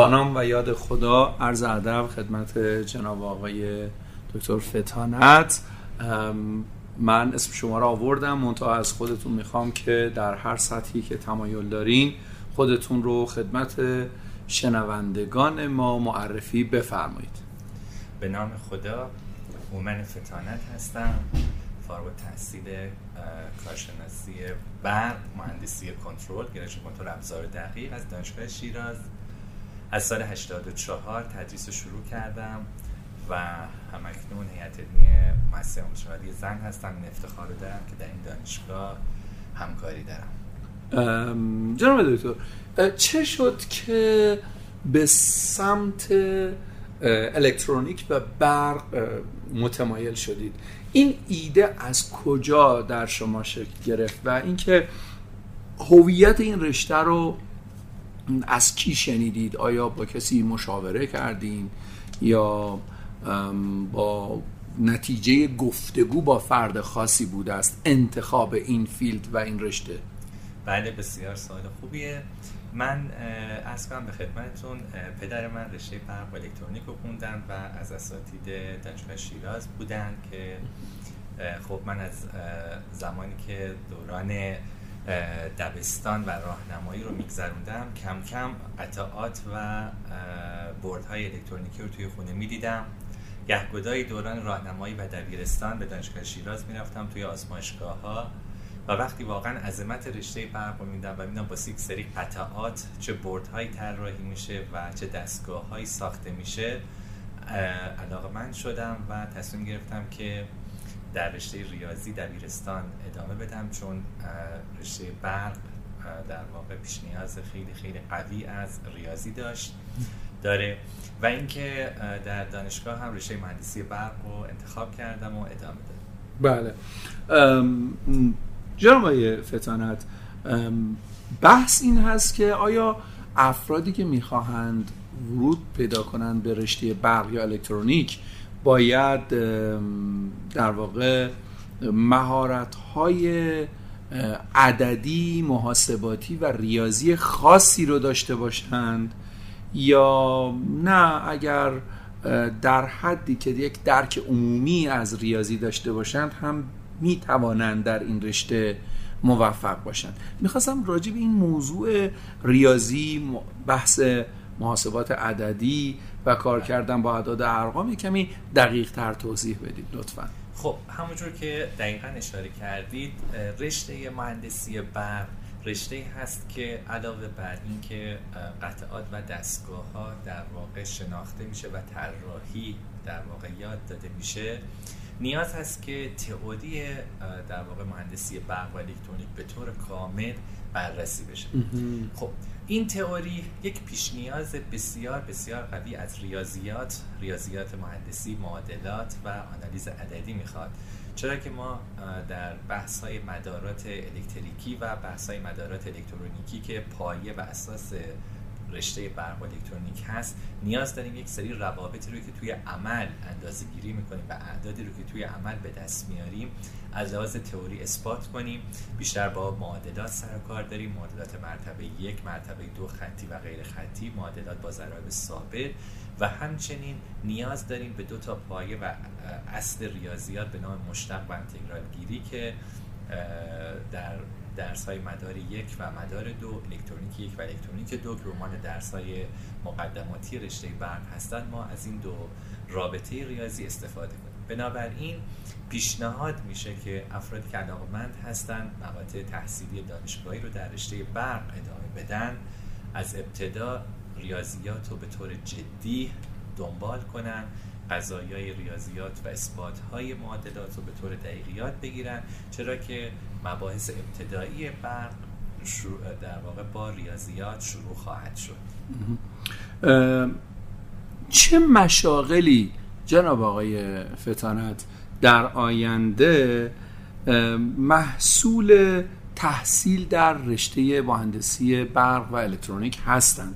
با نام و یاد خدا. عرض ادب خدمت جناب آقای دکتر فتانت. من اسم شما را آوردم. منتها از خودتون می‌خوام که در هر سطحی که تمایل دارین خودتون رو خدمت شنوندگان ما معرفی بفرمایید. به نام خدا مومن فتانت هستم. فارغ تحصیل کارشناسی برق مهندسی کنترل گرایش کنترل ابزار دقیق از دانشگاه شیراز. از سال 84 تدریس رو شروع کردم و همکنون هیئت علمی مؤسسه مشاوره زن هستم. این افتخار رو دارم که در این دانشگاه همکاری دارم. جناب دکتر چه شد که به سمت الکترونیک و برق متمایل شدید؟ این ایده از کجا در شما شکل گرفت و اینکه هویت این رشته رو از کی شنیدید؟ آیا با کسی مشاوره کردین؟ یا با نتیجه گفتگو با فرد خاصی بوده است انتخاب این فیلد و این رشته؟ بله بسیار سوال خوبیه. من از کنم به خدمتتون پدر من رشته برق الکترونیک رو خوندن و از اساتید دانشگاه شیراز بودن که خب من از زمانی که دوران دبستان و راهنمایی رو میگذروندم. کم کم قطعات و بردهای الکترونیکی رو توی خونه می‌دیدم. گهگدایی دوران راهنمایی و دبیرستان به دانشگاه شیراز می‌رفتم توی آزمایشگاه ها و وقتی واقعا عظمت رشته برق رو میدم و میدم با یک سری قطعات چه بردهایی طراحی میشه و چه دستگاه هایی ساخته میشه علاقه من شدم و تصمیم گرفتم که در رشته ریاضی دبیرستان ادامه بدم چون رشته برق در واقع پیش نیاز خیلی خیلی قوی از ریاضی داشت. داره. و اینکه در دانشگاه هم رشته مهندسی برق رو انتخاب کردم و ادامه دادم. بله. جناب فتانت بحث این هست که آیا افرادی که می‌خواهند ورود پیدا کنند به رشته برق یا الکترونیک باید در واقع مهارت های عددی محاسباتی و ریاضی خاصی رو داشته باشند یا نه اگر در حدی که یک درک عمومی از ریاضی داشته باشند هم می توانند در این رشته موفق باشند. می‌خواستم راجع به این موضوع ریاضی بحث محاسبات عددی و کار کردن با اعداد ارقام کمی دقیق تر توضیح بدید لطفا. خب همونجور که دقیقا اشاره کردید رشته مهندسی برق رشته هست که علاوه بر اینکه قطعات و دستگاه ها در واقع شناخته میشه و طراحی در واقع یاد داده میشه نیاز هست که تئوری در واقع مهندسی برق و الکترونیک به طور کامل بررسی بشه. خب این تئوری یک پیش نیاز بسیار بسیار قوی از ریاضیات ریاضیات مهندسی معادلات و آنالیز عددی می‌خواد. چرا که ما در بحث های مدارات الکتریکی و بحث های مدارات الکترونیکی که پایه و اساس رشته برق الکترونیک هست نیاز داریم یک سری روابطی رو که توی عمل اندازه گیری می‌کنیم و اعدادی رو که توی عمل به دست میاریم از لحاظ تئوری اثبات کنیم. بیشتر با معادلات سر کار داریم معادلات مرتبه یک مرتبه دو خطی و غیر خطی معادلات با ضرایب ثابت و همچنین نیاز داریم به دو تا پایه و اصل ریاضیات به نام مشتق و انتگرال گیری که در درس های مدار یک و مدار دو الکترونیک یک و الکترونیک دو که رمان درس های مقدماتی رشته برق هستند ما از این دو رابطه ریاضی استفاده کنیم. بنابراین پیشنهاد میشه که افرادی که علاقمند هستند مقاطع تحصیلی دانشگاهی رو در رشته برق ادامه بدن از ابتدا ریاضیات رو به طور جدی دنبال کنن قضایای ریاضیات و اثبات های معادلات رو به طور دقیقیات بگیرن چرا که مباحث ابتدایی برق در واقع با ریاضیات شروع خواهد شد. چه مشاغلی جناب آقای فتانت در آینده محصول تحصیل در رشته مهندسی برق و الکترونیک هستند؟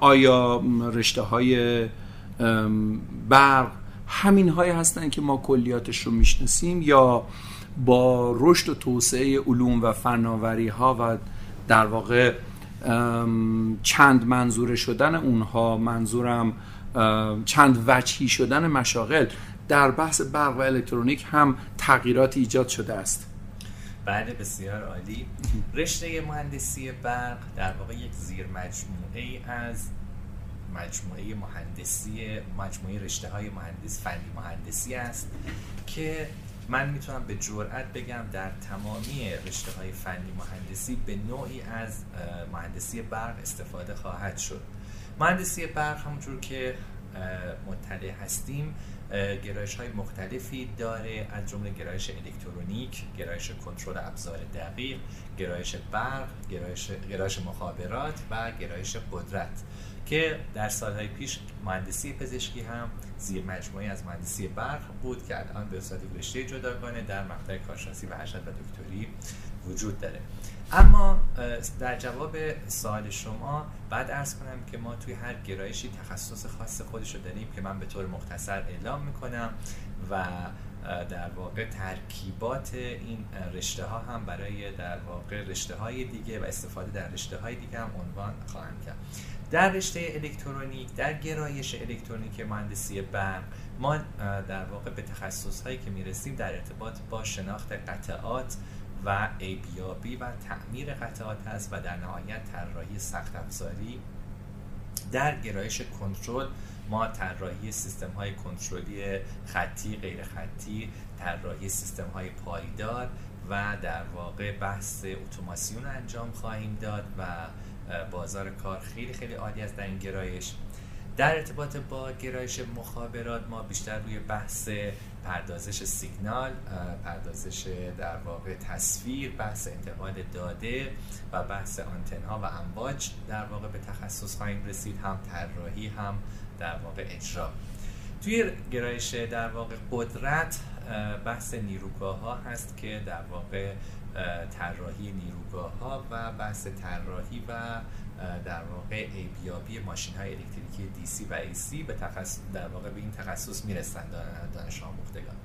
آیا رشته های برق همین های هستند که ما کلیاتش رو می‌شناسیم یا با رشد و توسعه علوم و فناوری ها و در واقع چند منظوره شدن اونها منظورم چند وجهی شدن مشاغل در بحث برق و الکترونیک هم تغییرات ایجاد شده است. بله بسیار عالی. رشته مهندسی برق در واقع یک زیر مجموعه از مجموعه مهندسی مجموعه رشته های مهندس فنی مهندسی است که من می‌تونم به جرئت بگم در تمامی رشته های فنی مهندسی به نوعی از مهندسی برق استفاده خواهد شد. مهندسی برق همونجور که مطلع هستیم گرایش های مختلفی داره از جمله گرایش الکترونیک گرایش کنترل ابزار دقیق گرایش برق گرایش, گرایش مخابرات و گرایش قدرت. که در سالهای پیش مهندسی پزشکی هم زیر مجموعه از مهندسی برق بود که الان به صورت رشته جداگانه در مقطع کارشناسی و ارشد و دکتری وجود داره. اما در جواب سوال شما بعد ارز کنم که ما توی هر گرایشی تخصص خاص خودش رو داریم که من به طور مختصر اعلام می‌کنم و در واقع ترکیبات این رشته ها هم برای در واقع رشته های دیگه و استفاده در رشته های دیگه هم عنوان خواهم کرد. در رشته الکترونیک در گرایش الکترونیک مهندسی برق ما در واقع به تخصص هایی که می‌رسیم در ارتباط با شناخت قطعات و ایبیابی و تعمیر قطعات هست و در نهایت طراحی سخت افزاری در گرایش کنترل ما طراحی سیستم های کنترلی خطی غیر خطی طراحی سیستم های پایدار و در واقع بحث اتوماسیون انجام خواهیم داد و بازار کار خیلی خیلی عالی است در این گرایش. در ارتباط با گرایش مخابرات ما بیشتر روی بحث پردازش سیگنال پردازش در واقع تصویر بحث انتقال داده و بحث آنتن ها و امواج در واقع به تخصص خواهیم رسید هم طراحی هم در واقع اجرا. توی گرایش در واقع قدرت بحث نیروگاه ها هست که در واقع طراحی نیروگاه ها و بحث طراحی و در واقع ایبیابی ماشین های الکتریکی دی و ای به تخصص در واقع به این تخصص می‌رسند دانش آموختگان.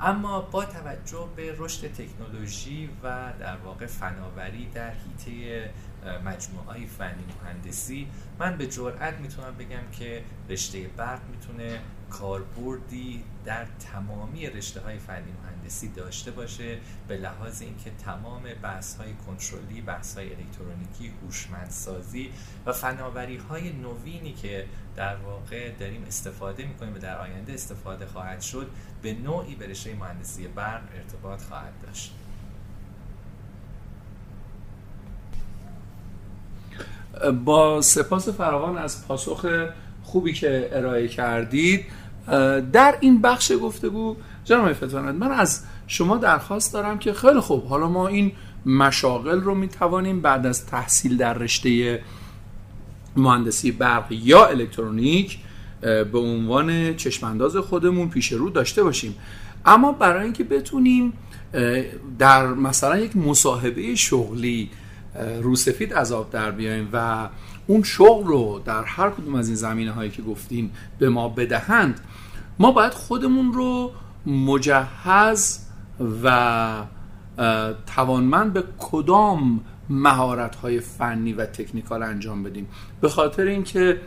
اما با توجه به رشد تکنولوژی و در واقع فناوری در حیطه مجموعه های فنی مهندسی. من به جرئت می‌تونم بگم که رشته برق می‌تونه کاربردی در تمامی رشته های فنی مهندسی داشته باشه به لحاظ اینکه تمام بحث های کنترلی بحث های الکترونیکی هوشمندسازی و فناوری های نوینی که در واقع داریم استفاده می‌کنیم و در آینده استفاده خواهد شد به نوعی به رشته مهندسی برق ارتباط خواهد داشت. با سپاس فراوان از پاسخ خوبی که ارائه کردید. در این بخش گفتگو جناب فتوانت من از شما درخواست دارم که خیلی خوب حالا ما این مشاغل رو می توانیم بعد از تحصیل در رشته مهندسی برق یا الکترونیک به عنوان چشمانداز خودمون پیش رو داشته باشیم. اما برای اینکه بتونیم در مثلا یک مصاحبه شغلی روسفید آب در بیایم و اون شغل رو در هر کدوم از این زمینه هایی که گفتین به ما بدهند ما باید خودمون رو مجهز و توانمند به کدام مهارت های فنی و تکنیکال انجام بدیم. به خاطر اینکه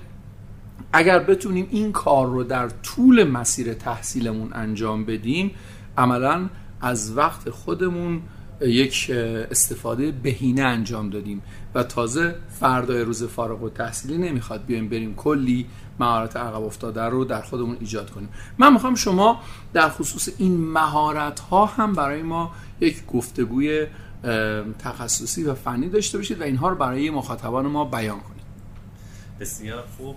اگر بتونیم این کار رو در طول مسیر تحصیلمون انجام بدیم عملا از وقت خودمون یک استفاده بهینه انجام دادیم و تازه فردای روز فارغ و تحصیلی نمی‌خواد بیایم بریم کلی مهارت عقب افتاده رو در خودمون ایجاد کنیم. من می‌خوام شما در خصوص این مهارت ها هم برای ما یک گفتگوی تخصصی و فنی داشته باشید و اینها رو برای مخاطبان ما بیان کنید. بسیار خوب.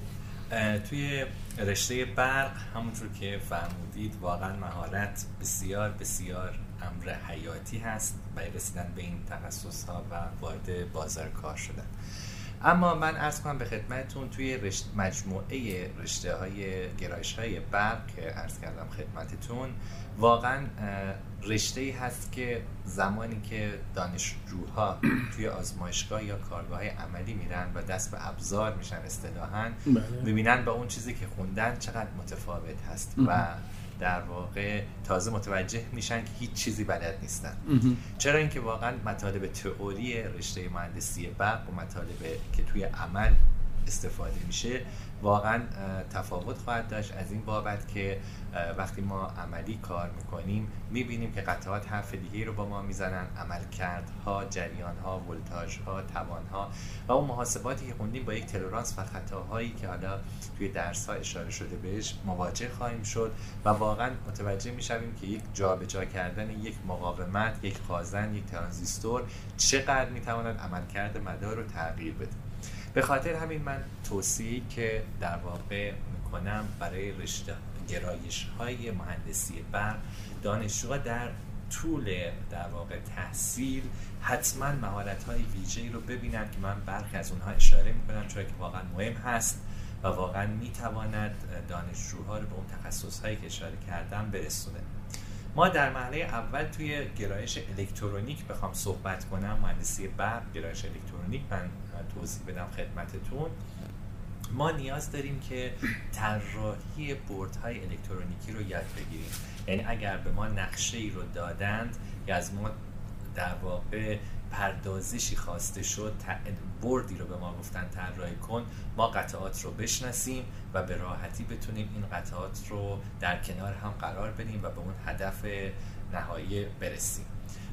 توی رشته برق همونطور که فرمودید واقعا مهارت بسیار بسیار امر حیاتی هست برای رسیدن به این تخصص ها و وارد بازار کار شدن اما من ارز کنم به خدمتتون توی رشت مجموعه رشته های گرایش های برق که ارز کردم خدمتتون واقعا رشته ای هست که زمانی که دانشجوها توی آزمایشگاه یا کارگاه عملی میرن و دست به ابزار میشن اصطلاحا بله. می‌بینن با اون چیزی که خوندن چقدر متفاوت هست و در واقع تازه متوجه میشن که هیچ چیزی بلد نیستن. چرا اینکه واقعا مطالب تئوری رشته مهندسی برق و مطالب که توی عمل استفاده میشه واقعا تفاوت خواهد داشت از این بابت که وقتی ما عملی کار می‌کنیم می‌بینیم که قطعات حرف دیگه رو با ما می‌زنن عملکردها جریانها ولتاژها توانها و اون محاسباتی که خوندیم با یک تلرانس و خطاهایی که حالا توی درس ها اشاره شده بهش مواجه خواهیم شد و واقعا متوجه می‌شویم که یک جابجا کردن یک مقاومت یک خازن یک ترانزیستور چقدر می‌تواند عملکرد مدار رو تغییر بده. به خاطر همین من توصیه که در واقع می‌کنم برای رشته گرایش های مهندسی برق دانشجوها در طول در واقع تحصیل حتما مهارت های ویژه‌ای رو ببینن که من برخی از اونها اشاره می‌کنم چون که واقعا مهم هست و واقعا می‌تواند دانشجوها رو به اون تخصص هایی که اشاره کردم برسونه. ما در مرحله اول توی گرایش الکترونیک بخوام صحبت کنم. مهندسی برق گرایش الکترونیک من توضیح بدم خدمتتون. ما نیاز داریم که طراحی های الکترونیکی رو یاد بگیریم. یعنی اگر به ما نقشه ای رو دادند یا از ما در واقع پردازشی خواسته شد بردی رو به ما گفتن طراحی کن ما قطعات رو بشناسیم و به راحتی بتونیم این قطعات رو در کنار هم قرار بدیم و به اون هدف نهایی برسیم.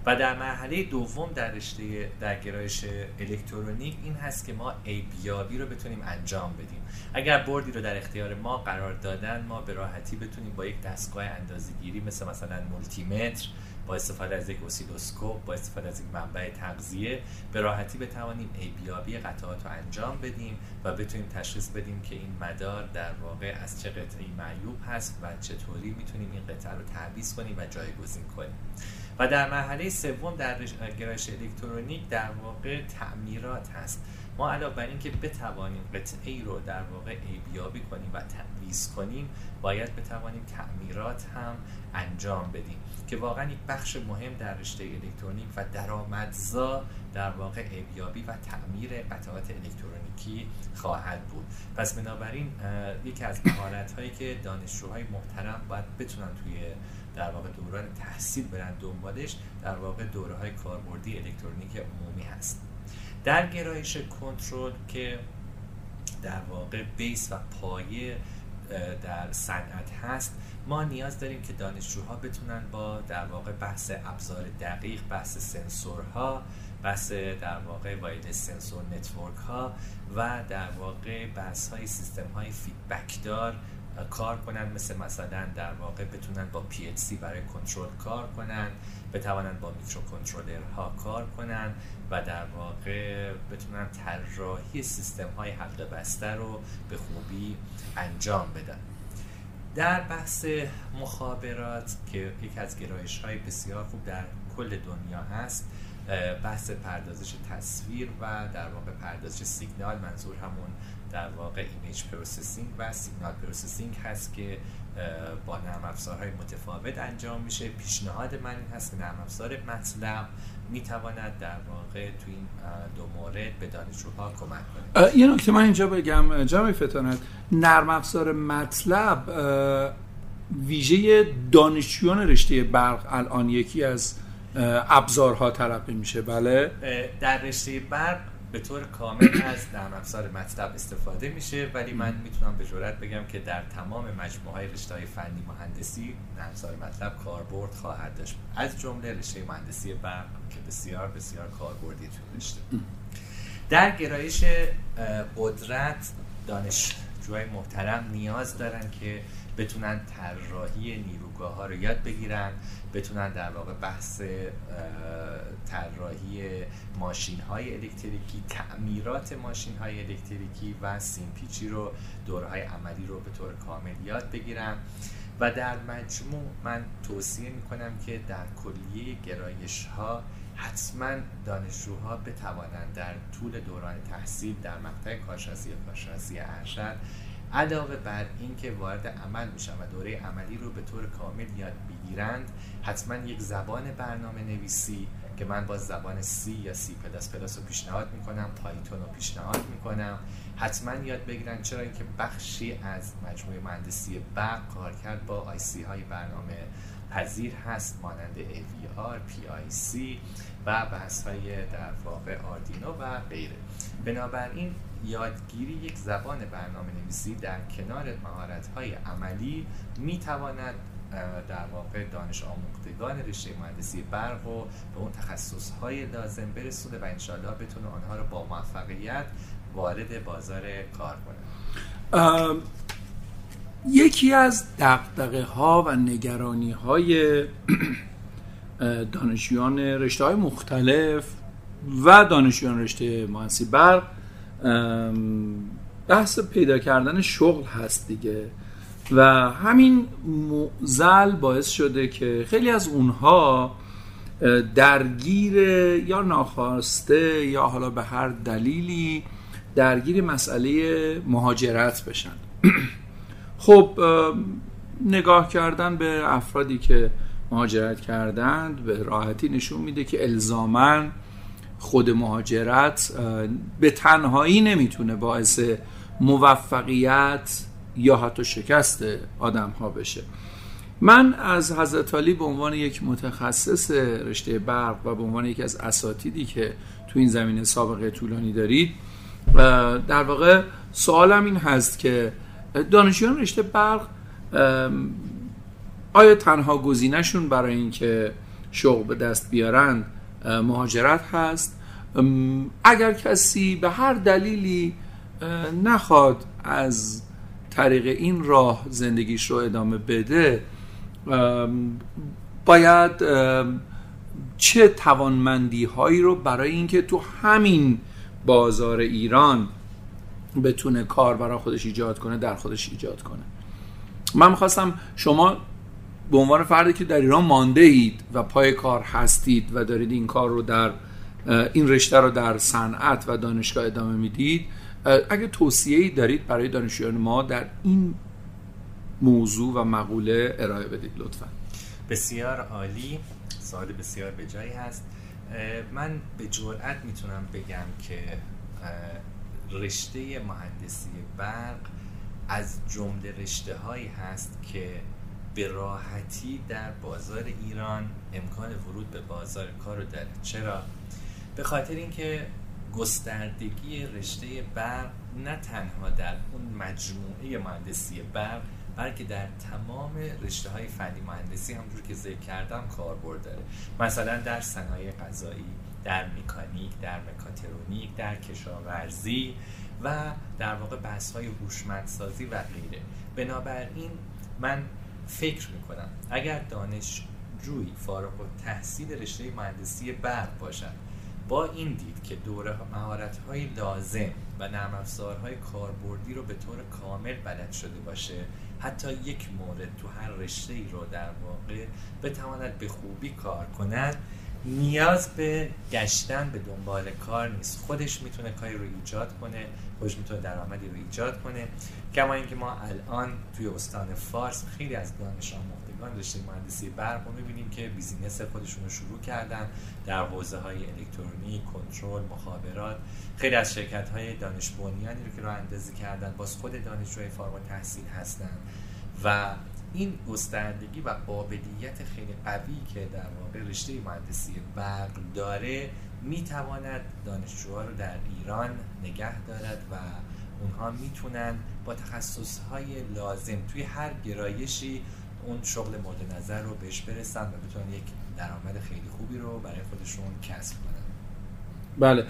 و در مرحله دوم در رشته در گرایش الکترونیک این هست که ما ایبیابی رو بتونیم انجام بدیم. اگر بردی رو در اختیار ما قرار دادن ما به راحتی بتونیم با یک دستگاه اندازه‌گیری مثل مثلا مولتی متر با استفاده از یک اسیلوسکوپ با استفاده از یک منبع تغذیه به راحتی بتوانیم ایبیابی قطعات رو انجام بدیم و بتونیم تشخیص بدیم که این مدار در واقع از چه قطعی معیوب هست و چطوری می‌تونیم این قطعه رو تعویض کنیم و جایگزین کنیم. و در مرحله سوم در گرایش الکترونیک در واقع تعمیرات هست. ما علاوه بر اینکه بتوانیم قطعه ای رو در واقع ایبیابی کنیم و تعویض کنیم باید بتوانیم تعمیرات هم انجام بدیم. که واقعا یک بخش مهم در رشته الکترونیک و درآمدزا در واقع ایبیابی و تعمیر قطعات الکترونیکی خواهد بود. پس بنابراین یکی از مهارت هایی که دانشجوهای محترم باید بتونن توی در واقع دوران تحصیل برن دنبالش در واقع دوره های کاربردی الکترونیک عمومی هست. در گرایش کنترل که در واقع بیس و پایه در صنعت هست. ما نیاز داریم که دانشجوها بتونن با در واقع بحث ابزار دقیق بحث سنسورها بحث در واقع wireless sensor network ها و در واقع بحث های سیستم های feedback دار کار کنن مثل مثلا در واقع بتونن با PLC برای کنترل کار کنن بتوانن با میکرو کنترلر ها کار کنن و در واقع بتونن طراحی سیستم های حلقه بسته رو به خوبی انجام بدن. در بحث مخابرات که یکی از گرایش های بسیار خوب در کل دنیا هست بحث پردازش تصویر و در واقع پردازش سیگنال منظور همون در واقع image processing و signal processing هست که با نرم افزارهای متفاوت انجام میشه. پیشنهاد من این هست که نرم افزار MATLAB می‌تواند در واقع تو این دو مورد به دانشجوها کمک کنه. یه نکته من اینجا بگم جامعه فتانت نرم افزار مطلب ویژه دانشجویان رشته برق الان یکی از ابزارها تلقی میشه. بله؟ در رشته برق به طور کامل از نرم افزار مطلب استفاده میشه ولی من می‌تونم به جرات بگم که در تمام مجموعه های رشته های فنی مهندسی نرم افزار مطلب کاربرد خواهد داشت. از جمله رشته مهندسی برق که بسیار بسیار کاربردی تو رشته در گرایش قدرت دانشجوهای محترم نیاز دارن که بتونن طراحی نیروگاه ها رو یاد بگیرن بتونن در واقع بحث طراحی ماشین های الکتریکی تعمیرات ماشین های الکتریکی و سیمپیچی رو دوره های عملی رو به طور کامل یاد بگیرن. و در مجموع من توصیه می‌کنم که در کلیه گرایش ها حتما دانشجوها بتوانند در طول دوران تحصیل در مقطع کارشناسی کارشناسی ارشد علاوه بر اینکه وارد عمل میشن و دوره عملی رو به طور کامل یاد بگیرند حتما یک زبان برنامه نویسی که من با زبان سی یا سی پلاس پلاس رو پیشنهاد می‌کنم Python رو پیشنهاد می‌کنم حتما یاد بگیرن چرا اینکه بخشی از مجموعه مهندسی برق کارکرد با IC های برنامه پذیر هست مانند AVR, PIC و بحث های در واقع آردینو و غیره. بنابراین یادگیری یک زبان برنامه نویسی در کنار مهارت های عملی می تواند در واقع دانش آموختگان رشته مهندسی برق و به اون تخصص های لازم برسونه و انشالله بتونه آنها رو با موفقیت وارد بازار کار کنه. یکی از دقدقه ها و نگرانی های دانشیان رشته های مختلف و دانشیان رشته مهندسی برق بحث پیدا کردن شغل هست دیگه. و همین موزل باعث شده که خیلی از اونها درگیر یا ناخواسته یا حالا به هر دلیلی درگیر مسئله مهاجرت بشن. خب نگاه کردن به افرادی که مهاجرت کردند به راحتی نشون میده که الزامن خود مهاجرت به تنهایی نمی‌تونه باعث موفقیت یا حتی شکست آدم ها بشه. من از حضرت علی به عنوان یک متخصص رشته برق و به عنوان یکی از اساتیدی که تو این زمینه سابقه طولانی دارید در واقع سوالم این هست که دانشجویان رشته برق آیا تنها گزینهشون برای اینکه شغل به دست بیارن مهاجرت هست؟ اگر کسی به هر دلیلی نخواد از طریق این راه زندگیش رو ادامه بده باید چه توانمندی هایی رو برای اینکه تو همین بازار ایران بتونه کار برای خودش ایجاد کنه در خودش ایجاد کنه؟ من می‌خواستم شما به عنوان فردی که در ایران مانده اید و پای کار هستید و دارید این کار رو در این رشته رو در صنعت و دانشگاه ادامه می‌دید اگه توصیه ای دارید برای دانشجویان ما در این موضوع و مقوله ارائه بدید لطفا. بسیار عالی. سوال بسیار به جایی هست. من به جرئت می‌تونم بگم که رشته مهندسی برق از جمله رشته هایی هست که به راحتی در بازار ایران امکان ورود به بازار کار رو داره. چرا؟ به خاطر اینکه گستردگی رشته برق نه تنها در اون مجموعه مهندسی برق بلکه در تمام رشته های فنی مهندسی همونجور که ذکر کردم کاربرد داره. مثلا در صنایع غذایی در مکانیک در مکاترونیک در کشاورزی و در واقع بحث های هوشمندسازی و غیره. بنابراین من فکر می‌کنم اگر دانشجوی فارغ و تحصیل رشته مهندسی برق باشد با این دید که دوره مهارت های لازم و نرم افزارهای کاربردی رو به طور کامل بلد شده باشه حتی یک مورد تو هر رشته ای رو در واقع بتواند به خوبی کار کند نیاز به گشتن به دنبال کار نیست. خودش می‌تونه کاری رو ایجاد کنه خودش می‌تونه درآمدی رو ایجاد کنه. کما اینکه ما الان توی استان فارس خیلی از دانش آموختگان رشته مهندسی برق رو می‌بینیم که بیزینس خودشون رو شروع کردن در حوزه های الکترونیک کنترل مخابرات. خیلی از شرکت های دانش بنیانی رو که رو اندازی کردن باز خود دانشجوی فارغ تحصیل هستن و این گستردگی و قابلیت خیلی قوی که در واقع رشته مهندسی برق داره می‌تواند دانشجوها رو در ایران نگه دارد و اونها می‌تونن با تخصص های لازم توی هر گرایشی اون شغل مورد نظر رو بهش برسن و بتونن یک درآمد خیلی خوبی رو برای خودشون کسب کنن. بله.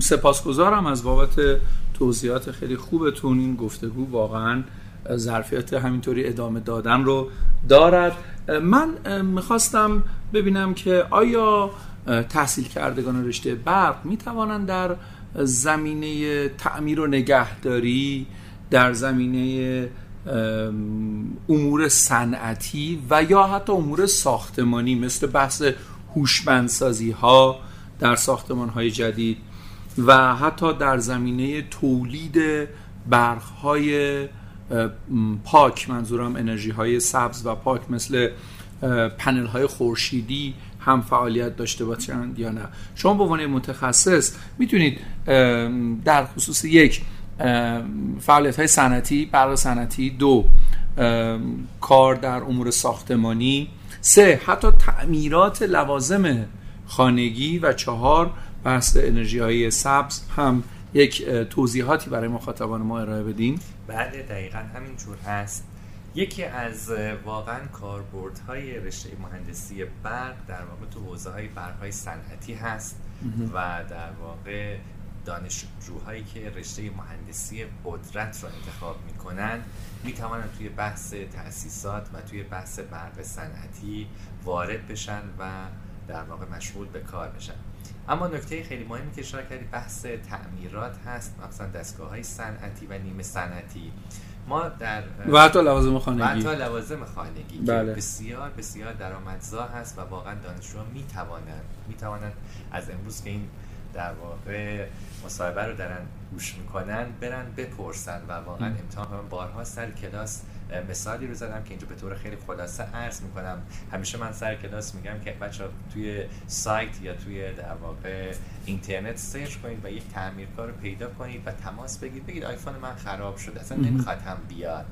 سپاسگزارم از بابت توضیحات خیلی خوبتون. این گفتگو واقعا ظرفیت همینطوری ادامه دادن رو دارد. من می‌خواستم ببینم که آیا تحصیل کردگان رشته برق می‌توانند در زمینه تعمیر و نگهداری در زمینه امور صنعتی و یا حتی امور ساختمانی مثل بحث هوشمندسازی ها در ساختمان های جدید و حتی در زمینه تولید برق های پاک منظورم انرژی های سبز و پاک مثل پنل های خورشیدی هم فعالیت داشته باشند یا نه. شما به عنوان متخصص می‌تونید در خصوص یک فعالیت های صنعتی برق صنعتی دو کار در امور ساختمانی سه حتی تعمیرات لوازم خانگی و چهار بحث انرژی های سبز هم یک توضیحاتی برای مخاطبان ما ارائه بدین. بله دقیقا همینجور هست. یکی از واقعا کاربردهای رشته مهندسی برق در واقع تو حوزه های برق های صنعتی هست و در واقع دانشجوهایی که رشته مهندسی قدرت رو انتخاب می‌کنن می‌توانند توی بحث تأسیسات و توی بحث برق صنعتی وارد بشن و در واقع مشغول به کار بشن. اما نکته خیلی مهمی که اشاره کردی بحث تعمیرات هست مثلا دستگاه های صنعتی و نیمه صنعتی. ما در و حتی لوازم خانگی. و حتی لوازم خانگی بله. که بسیار بسیار درآمدزا هست و واقعا دانشجوها می‌توانند می‌توانند از امروز که این در واقع مصاحبه رو دارن گوش می‌کنن برن بپرسن و واقعا امتحان بارها سر کلاس مثالی رو زدم که اینجا به طور خیلی خلاصه عرض می‌کنم. همیشه من سر کلاس میگم که بچه توی سایت یا توی در واقع اینترنت سرچ کنید و یک تعمیرکار رو پیدا کنید و تماس بگیرید. بگید آیفون من خراب شده اصلا نمی‌خواد هم بیاد.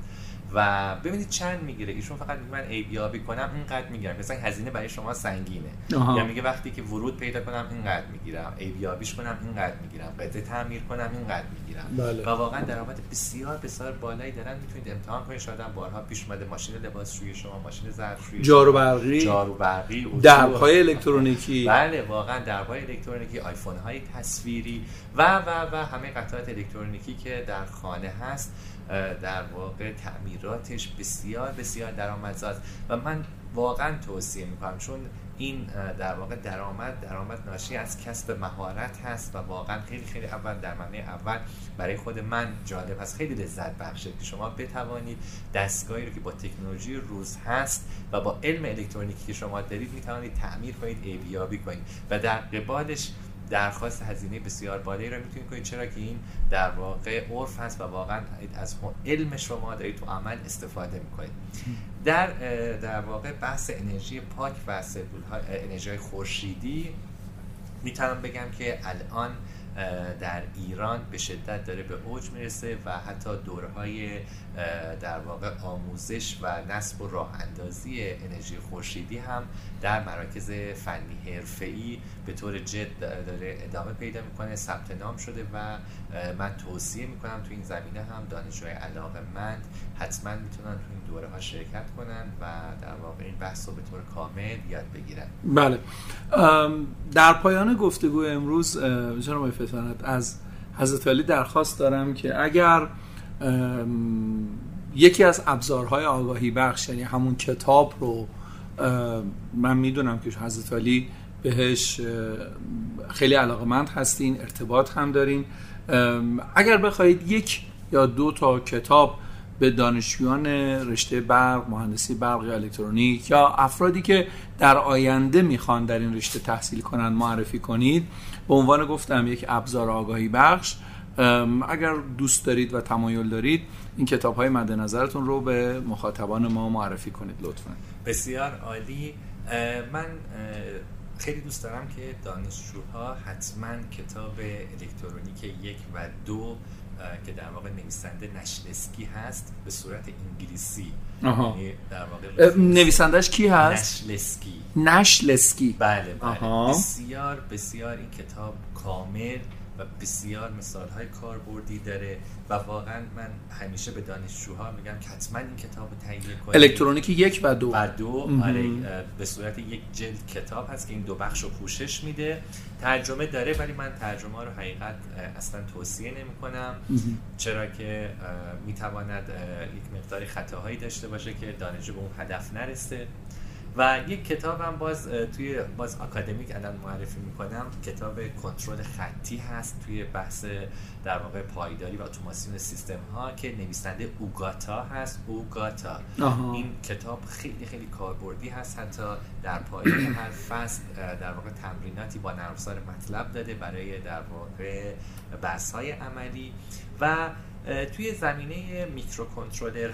و ببینید چند می‌گیره. ایشون فقط میگه من ایبیابی کنم اینقدر می‌گیرم. مثلا هزینه برای شما سنگینه. یا میگه وقتی که ورود پیدا کنم اینقدر می‌گیرم. ایبیابیش کنم اینقدر می‌گیرم. قطعه تعمیر کنم اینقدر می‌گیرم. بله. و واقعا درآمد بسیار بسیار بالایی دارن. می‌تونید امتحان کنید. شاید بارها پیش اومده ماشین لباسشویی شما ماشین ظرفشویی جارو برقی. جارو برقی درهای الکترونیکی. بله واقعا درهای الکترونیکی آیفون های تصویری و و و همه قطعات الکترونیکی که در خانه هست. در واقع تعمیراتش بسیار بسیار درآمدزاست. و من واقعا توصیه می‌کنم چون این در واقع درآمد درآمد ناشی از کسب مهارت هست و واقعا خیلی خیلی اول در معنی اول برای خود من جالب هست. خیلی لذت بخشه که شما بتوانید دستگاهی رو که با تکنولوژی روز هست و با علم الکترونیکی که شما دارید می‌توانید تعمیر کنید ایبیابی کنید. و در قبالش درخواست هزینه بسیار بالایی رو می‌تونید کنید. چرا که این در واقع عرف هست و واقعا از علم شما دارید تو عمل استفاده می‌کنید. در در واقع بحث انرژی پاک و سلول انرژی خورشیدی می‌تونم بگم که الان در ایران به شدت داره به اوج می‌رسه و حتی دورهای در واقع آموزش و نصب و راه اندازی انرژی خورشیدی هم در مراکز فنی حرفه‌ای به طور جد داره ادامه پیدا می‌کنه ثبت نام شده و من توصیه می‌کنم تو این زمینه هم دانشجوهای علاقه مند حتما می‌تونن تو این دوره ها شرکت کنن و در واقع این بحث رو به طور کامل یاد بگیرن. بله. در پایان گفتگو امروز جناب فتانت از حضرت علی درخواست دارم که اگر یکی از ابزارهای آگاهی بخش یعنی همون کتاب رو من می‌دونم که حضرت علی بهش خیلی علاقمند هستین ارتباط هم دارین. اگر بخواهید یک یا دو تا کتاب به دانشجویان رشته برق مهندسی برق الکترونیک یا افرادی که در آینده می‌خوان در این رشته تحصیل کنند معرفی کنید به عنوان گفتم یک ابزار آگاهی بخش. اگر دوست دارید و تمایل دارید این کتاب های مد نظرتون رو به مخاطبان ما معرفی کنید لطفا. بسیار عالی. من خیلی دوست دارم که دانشجوها حتما کتاب الکترونیک یک و دو که در واقع نویسنده نشلسکی هست به صورت انگلیسی. یعنی در واقع نویسندش کی هست؟ نشلسکی نشلسکی بله بله. بسیار بسیار این کتاب کامل و بسیار مثال های کاربردی داره و واقعا من همیشه به دانشجوها میگم که حتما این کتاب رو تهیه کنید. الکترونیک یک و دو. و دو آره به صورت یک جلد کتاب هست که این دو بخش رو پوشش میده. ترجمه داره ولی من ترجمه رو حقیقت اصلا توصیه نمی کنم چرا که می‌تواند یک مقداری خطاهایی داشته باشه که دانشجو به اون هدف نرسه. و یک کتاب هم باز توی باز اکادمیک الان معرفی می‌کنم. کتاب کنترل خطی هست توی بحث در واقع پایداری و اتوماسیون سیستم ها که نویسنده اوگاتا هست. اوگاتا. این کتاب خیلی خیلی کاربردی هست. حتی در پایان هر فصل در واقع تمریناتی با نرم مطلب داده برای در واقع بحث های عملی. و توی زمینه میکرو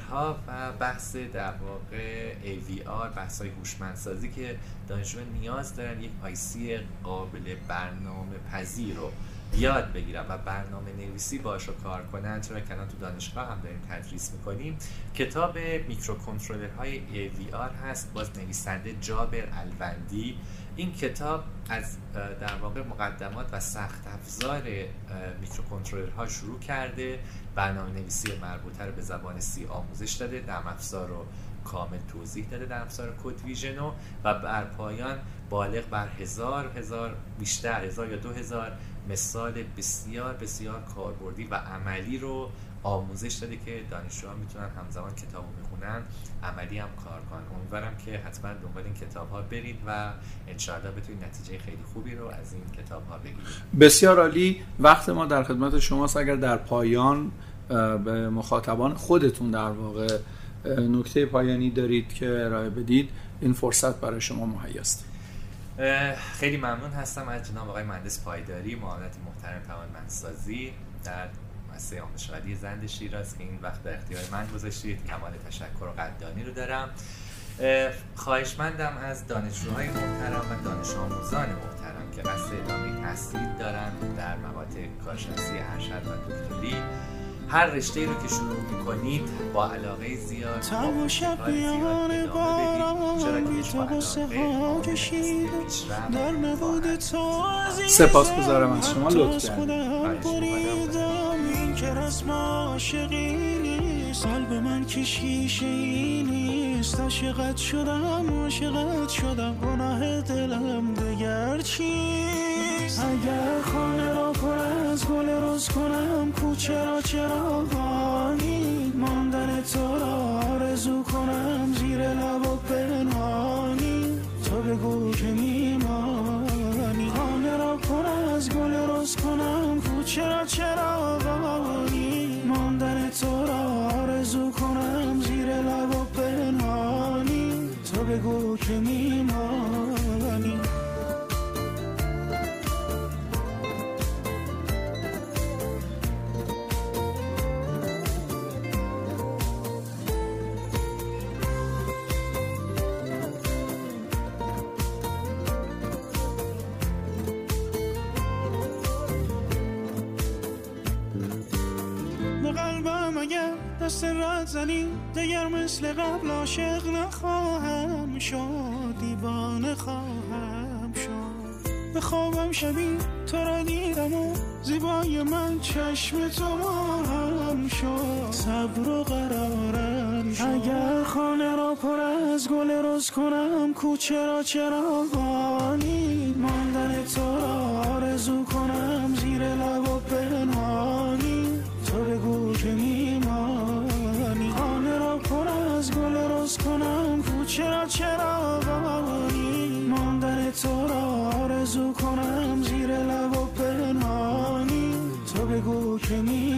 ها و بحث در واقع AVR بحث های هوشمندسازی که دانشجویان نیاز دارن یک آیسی قابل برنامه پذیر رو یاد بگیرن و برنامه نویسی باش کار کنن چرا که تو دانشگاه هم داریم تدریس می‌کنیم. کتاب میکرو کنترلر های AVR هست باز نویسنده جابر الوندی. این کتاب از در واقع مقدمات و سخت افزار میکرو کنترلر ها شروع کرده. برنامه نویسی مربوطه رو به زبان سی آموزش داده نرم افزار رو کامل توضیح داده در افزار کد ویژنو و بر پایان بالغ بر هزار هزار بیشتر هزار یا دو هزار مثال بسیار بسیار کاربردی و عملی رو آموزش داده که دانشجوها می‌تونن همزمان کتاب رو می‌خونن عملی هم کار کنن. امیدوارم که حتما دنبال این کتاب ها برید و انشاءالله بتونید نتیجه خیلی خوبی رو از این کتاب ها بگیرید. بسیار عالی. وقت ما در خدمت شماست. اگر در پایان به مخاطبان خودتون در واقع نکته پایانی دارید که ارائه بدید این فرصت برای شما مهیاست خیلی ممنون هستم از جناب آقای مهندس پایداری معاونت محترم توانمندسازی در مؤسسه آموزشی زند شیراز که این وقت در اختیار من گذاشتید. کمال تشکر و قدردانی رو دارم. خواهشمندم از دانشجوهای محترم و دانش آموزان محترم که قصد ادامه تحصیل دارن در مقاطع کارشناسی ارشد و دکتری. هر رشته رو که شروع می‌کنید با علاقه زیاد تب و شب بیان باران بی تو قصه ها کشید در نبود تو سپاس گذارم از شما لطف این که رسم عاشقی نیست. قلب من که شیشه ای نیست. عاشقت شدم عاشقت شدم. گناه دلم دگر چیست؟ اگر خانه را پر از گل روز کنم کوچه را چرا بانی؟ ماندن تو را آرزو کنم زیر لب و پنهانی. تو بگو که میمانی. خانه را پر از گل روز کنم کوچه را چرا بانی؟ ماندن تو را آرزو کنم زیر لب و پنهانی. تو بگو که میمانی مثل قبل عاشق نخواهم شد دیوانه خواهم شد. به خوابم شبی تو را دیدم و زیبای من چشم تو هم شد. صبر و قرارم شد. اگر خانه را پر از گل روز کنم کوچه را چرا بانی ماندن تو را آرزو کنم زیر لب و پنهانی. تو بگو که چرا چرا غمانی ماندن تو را آرزو کنم زیر لب و پنهانی. تو بگو که می